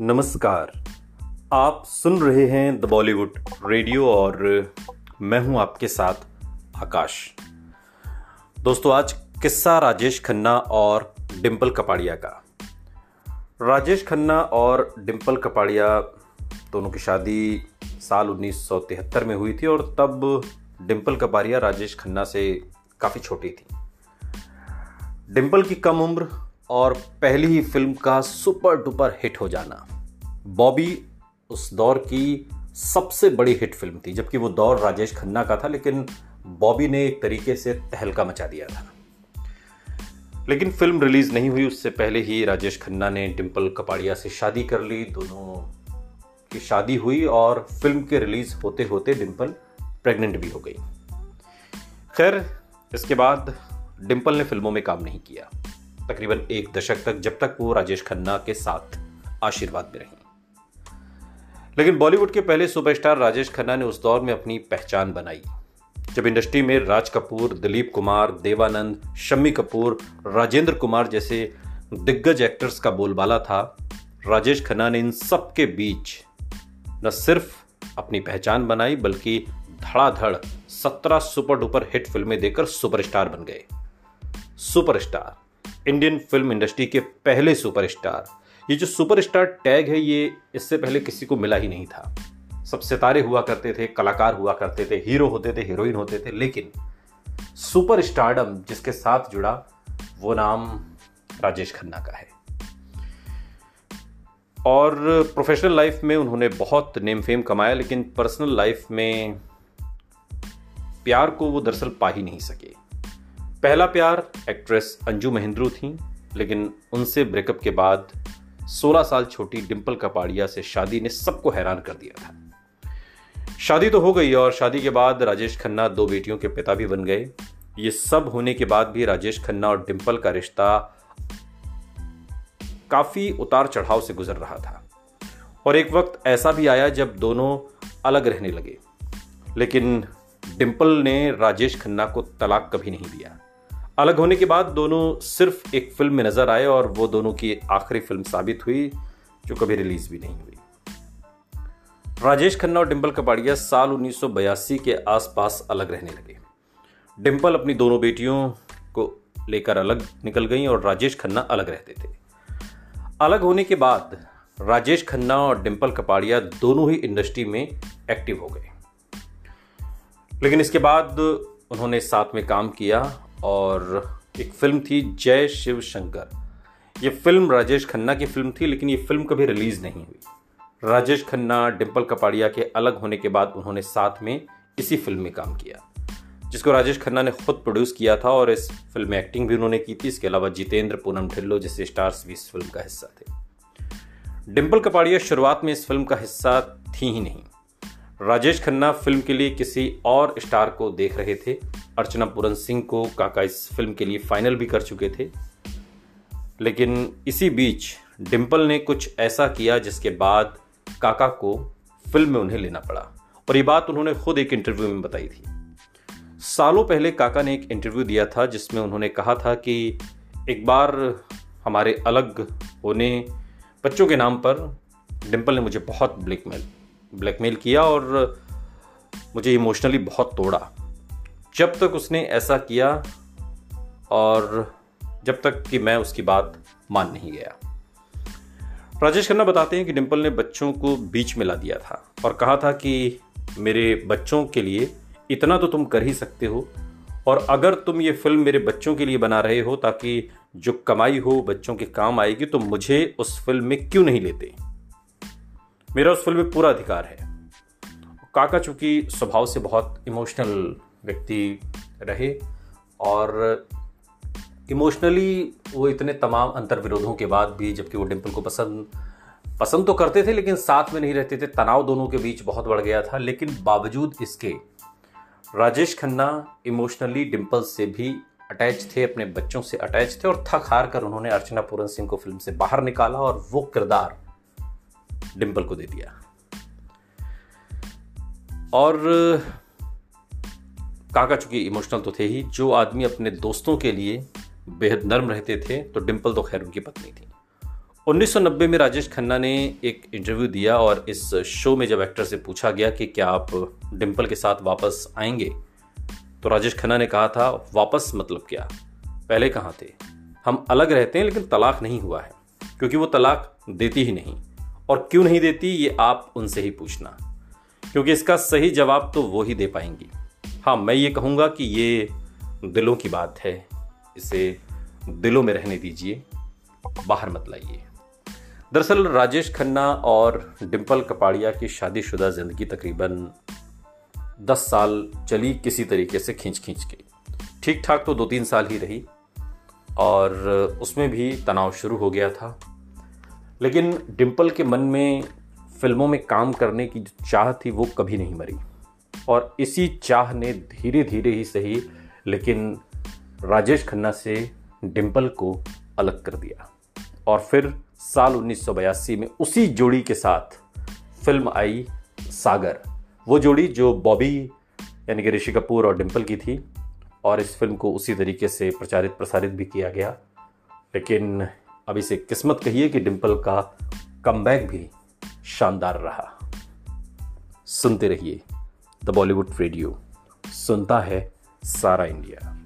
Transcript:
नमस्कार। आप सुन रहे हैं द बॉलीवुड रेडियो और मैं हूँ आपके साथ आकाश। दोस्तों, आज किस्सा राजेश खन्ना और डिम्पल कपाड़िया का। राजेश खन्ना और डिम्पल कपाड़िया दोनों की शादी साल 1973 में हुई थी और तब डिम्पल कपाड़िया राजेश खन्ना से काफ़ी छोटी थी। डिम्पल की कम उम्र और पहली ही फ़िल्म का सुपर डुपर हिट हो जाना। बॉबी उस दौर की सबसे बड़ी हिट फ़िल्म थी, जबकि वो दौर राजेश खन्ना का था, लेकिन बॉबी ने एक तरीके से तहलका मचा दिया था। लेकिन फ़िल्म रिलीज़ नहीं हुई, उससे पहले ही राजेश खन्ना ने डिम्पल कपाड़िया से शादी कर ली। दोनों की शादी हुई और फ़िल्म के रिलीज़ होते होते डिम्पल प्रेग्नेंट भी हो गई। खैर, इसके बाद डिम्पल ने फ़िल्मों में काम नहीं किया। तकरीबन एक दशक तक जब तक वो राजेश खन्ना के साथ आशीर्वाद में रही। लेकिन बॉलीवुड के पहले सुपरस्टार राजेश खन्ना ने उस दौर में अपनी पहचान बनाई, जब इंडस्ट्री में राज कपूर, दिलीप कुमार, देवानंद, शम्मी कपूर, राजेंद्र कुमार जैसे दिग्गज एक्टर्स का बोलबाला था, राजेश खन्ना ने इन सब के बीच न सिर्फ़ अपनी पहचान बनाई, बल्कि धड़ाधड़ सत्रह सुपर डुपर हिट फ़िल्में देकर सुपरस्टार बन गए। सुपरस्टार। इंडियन फ़िल्म इंडस्ट्री के पहले सुपरस्टार ये जो सुपरस्टार टैग है, ये इससे पहले किसी को मिला ही नहीं था। सब सितारे हुआ करते थे, कलाकार हुआ करते थे हीरो होते थे हीरोइन होते थे, लेकिन सुपर स्टारडम जिसके साथ जुड़ा, वो नाम राजेश खन्ना का है। और प्रोफेशनल लाइफ में उन्होंने बहुत नेम फेम कमाया, लेकिन पर्सनल लाइफ में प्यार को वो दरअसल पा ही नहीं सके। पहला प्यार एक्ट्रेस अंजू महेंद्रू थी, लेकिन उनसे ब्रेकअप के बाद 16 साल छोटी डिम्पल कपाड़िया से शादी ने सबको हैरान कर दिया था। शादी तो हो गई और शादी के बाद राजेश खन्ना दो बेटियों के पिता भी बन गए। ये सब होने के बाद भी राजेश खन्ना और डिम्पल का रिश्ता काफ़ी उतार चढ़ाव से गुजर रहा था। और एक वक्त ऐसा भी आया जब दोनों अलग रहने लगे, लेकिन डिम्पल ने राजेश खन्ना को तलाक कभी नहीं दिया। अलग होने के बाद दोनों सिर्फ़ एक फ़िल्म में नज़र आए और वो दोनों की आखिरी फ़िल्म साबित हुई, जो कभी रिलीज़ भी नहीं हुई। राजेश खन्ना और डिम्पल कपाड़िया साल 1982 के आसपास अलग रहने लगे। डिम्पल अपनी दोनों बेटियों को लेकर अलग निकल गई और राजेश खन्ना अलग रहते थे। अलग होने के बाद राजेश खन्ना और डिम्पल कपाड़िया दोनों ही इंडस्ट्री में एक्टिव हो गए। लेकिन इसके बाद उन्होंने साथ में काम किया और एक फ़िल्म थी जय शिव शंकर। ये फ़िल्म राजेश खन्ना की फ़िल्म थी, लेकिन ये फ़िल्म कभी रिलीज़ नहीं हुई। राजेश खन्ना डिम्पल कपाड़िया के अलग होने के बाद उन्होंने साथ में इसी फ़िल्म में काम किया, जिसको राजेश खन्ना ने खुद प्रोड्यूस किया था और इस फ़िल्म में एक्टिंग भी उन्होंने की थी। इसके अलावा जितेंद्र पूनम ढिल्लो जैसे स्टार्स भी इस फ़िल्म का हिस्सा थे। डिम्पल कपाड़िया शुरुआत में इस फ़िल्म का हिस्सा थी ही नहीं। राजेश खन्ना फ़िल्म के लिए किसी और स्टार को देख रहे थे। अर्चना पूरन सिंह को काका इस फ़िल्म के लिए फाइनल भी कर चुके थे। लेकिन इसी बीच डिम्पल ने कुछ ऐसा किया जिसके बाद काका को फ़िल्म में उन्हें लेना पड़ा। और ये बात उन्होंने खुद एक इंटरव्यू में बताई थी। सालों पहले काका ने एक इंटरव्यू दिया था जिसमें उन्होंने कहा था कि एक बार हमारे अलग होने बच्चों के नाम पर डिम्पल ने मुझे बहुत ब्लैकमेल ब्लैकमेल किया और मुझे इमोशनली बहुत तोड़ा। जब तक उसने ऐसा किया और जब तक कि मैं उसकी बात मान नहीं गया। राजेश खन्ना बताते हैं कि डिम्पल ने बच्चों को बीच में ला दिया था और कहा था कि मेरे बच्चों के लिए इतना तो तुम कर ही सकते हो और अगर तुम ये फ़िल्म मेरे बच्चों के लिए बना रहे हो ताकि जो कमाई हो बच्चों के काम आएगी तो मुझे उस फ़िल्म में क्यों नहीं लेते? मेरा उस फ़िल्म में पूरा अधिकार है। काका, चूँकि स्वभाव से बहुत इमोशनल व्यक्ति रहे और इमोशनली वो इतने तमाम अंतर विरोधों के बाद भी, जबकि वो डिम्पल को पसंद पसंद तो करते थे, लेकिन साथ में नहीं रहते थे। तनाव दोनों के बीच बहुत बढ़ गया था, लेकिन बावजूद इसके, राजेश खन्ना इमोशनली डिम्पल से भी अटैच थे, अपने बच्चों से अटैच थे और थक हार कर उन्होंने अर्चना पूरन सिंह को फ़िल्म से बाहर निकाला और वो किरदार डिम्पल को दे दिया। और, काका चूँकि इमोशनल तो थे ही, जो आदमी अपने दोस्तों के लिए बेहद नर्म रहते थे तो डिम्पल तो खैर उनकी पत्नी थी। 1990 में राजेश खन्ना ने एक इंटरव्यू दिया और इस शो में जब एक्टर से पूछा गया कि क्या आप डिम्पल के साथ वापस आएँगे तो राजेश खन्ना ने कहा था, वापस मतलब क्या? पहले कहाँ थे? हम अलग रहते हैं, लेकिन तलाक नहीं हुआ है, क्योंकि वो तलाक देती ही नहीं। और क्यों नहीं देती, ये आप उनसे ही पूछना। क्योंकि इसका सही जवाब तो वो ही दे पाएँगी। हाँ मैं ये कहूँगा कि ये दिलों की बात है। इसे दिलों में रहने दीजिए, बाहर मत लाइए। दरअसल राजेश खन्ना और डिम्पल कपाड़िया की शादीशुदा ज़िंदगी तकरीबन दस साल चली किसी तरीके से खींच खींच के। ठीक ठाक तो दो तीन साल ही रही और उसमें भी तनाव शुरू हो गया था। लेकिन डिम्पल के मन में फ़िल्मों में काम करने की जो चाह थी, वो कभी नहीं मरी। और इसी चाह ने धीरे धीरे ही सही, लेकिन राजेश खन्ना से डिम्पल को अलग कर दिया। और फिर साल उन्नीस सौ बयासी में उसी जोड़ी के साथ फ़िल्म आई सागर। वो जोड़ी जो बॉबी यानी कि ऋषि कपूर और डिम्पल की थी, और इस फ़िल्म को उसी तरीके से प्रचारित प्रसारित भी किया गया। लेकिन अब इसे किस्मत कहिए कि डिम्पल का कम भी शानदार रहा। सुनते रहिए द बॉलीवुड रेडियो। सुनता है सारा इंडिया।